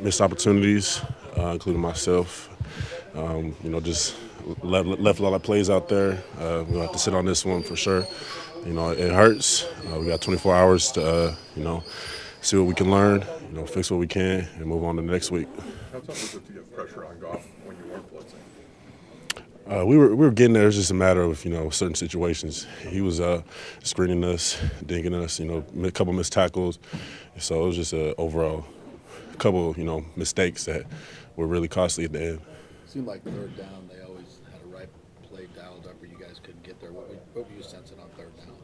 missed opportunities, uh, including myself. Um, you know, just left, left, a lot of plays out there. Uh, we'll have to sit on this one for sure. You know, it hurts. Uh, we got 24 hours to, uh, you know, see what we can learn, you know, fix what we can, and move on to the next week. How tough was it to get pressure on Goff when you weren't blitzing? Uh, we were we were getting there. It's just a matter of you know certain situations. He was uh, screening us, dinking us. You know, a couple missed tackles. So it was just a overall couple you know mistakes that were really costly at the end. It Seemed like third down, they always had a right play dialed up, where you guys couldn't get there. What were, what were you sensing on third down?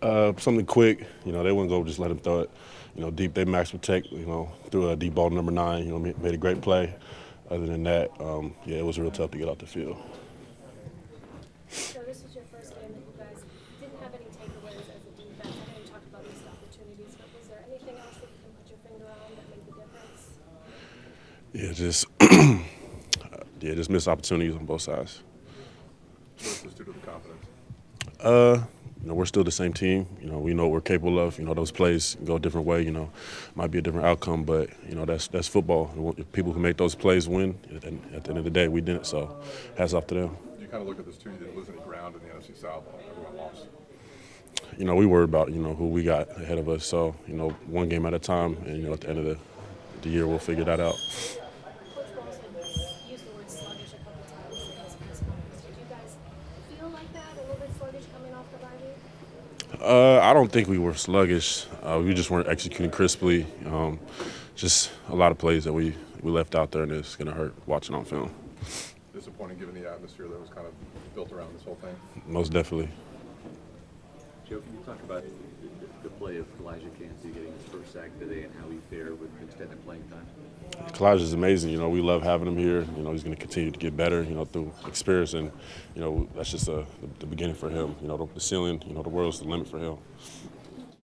Uh, something quick. You know, they wouldn't go just let him throw it. You know, deep. They max protect. You know, threw a deep ball to number nine. You know, made a great play. Other than that, um, yeah, it was real tough to get off the field. So this was your first game that you guys didn't have any takeaways as a defense. I know you talked about missed opportunities, but was there anything else that you can put your finger on that made the difference? Yeah, just yeah, just missed opportunities on both sides. What is this due confidence? Uh, you know, we're still the same team. You know, we know what we're capable of. You know, those plays go a different way. You know, might be a different outcome, but you know that's that's football. If people who make those plays win. And at the end of the day, we didn't. So, hats off to them. You kind of look at this too. You didn't lose any ground in the NFC South. Everyone lost. You know, we worry about you know who we got ahead of us. So, you know, one game at a time, and you know, at the end of the, the year, we'll figure that out. Coach Bowles had used the word sluggish a couple times in his press conference. Did you guys feel like that, a little bit sluggish coming off the bye week? Uh, I don't think we were sluggish. Uh, we just weren't executing crisply. Um, just a lot of plays that we, we left out there, and it's going to hurt watching on film. Disappointing given the atmosphere that was kind of built around this whole thing. Most definitely. Joe, can you talk about the play of Calijah Kancey getting his first sack today and how he fared with extended playing time? Calijah is amazing. You know, we love having him here. You know, he's going to continue to get better. You know, through experience, and you know, that's just a, the, the beginning for him. You know, the, the ceiling. You know, the world's the limit for him.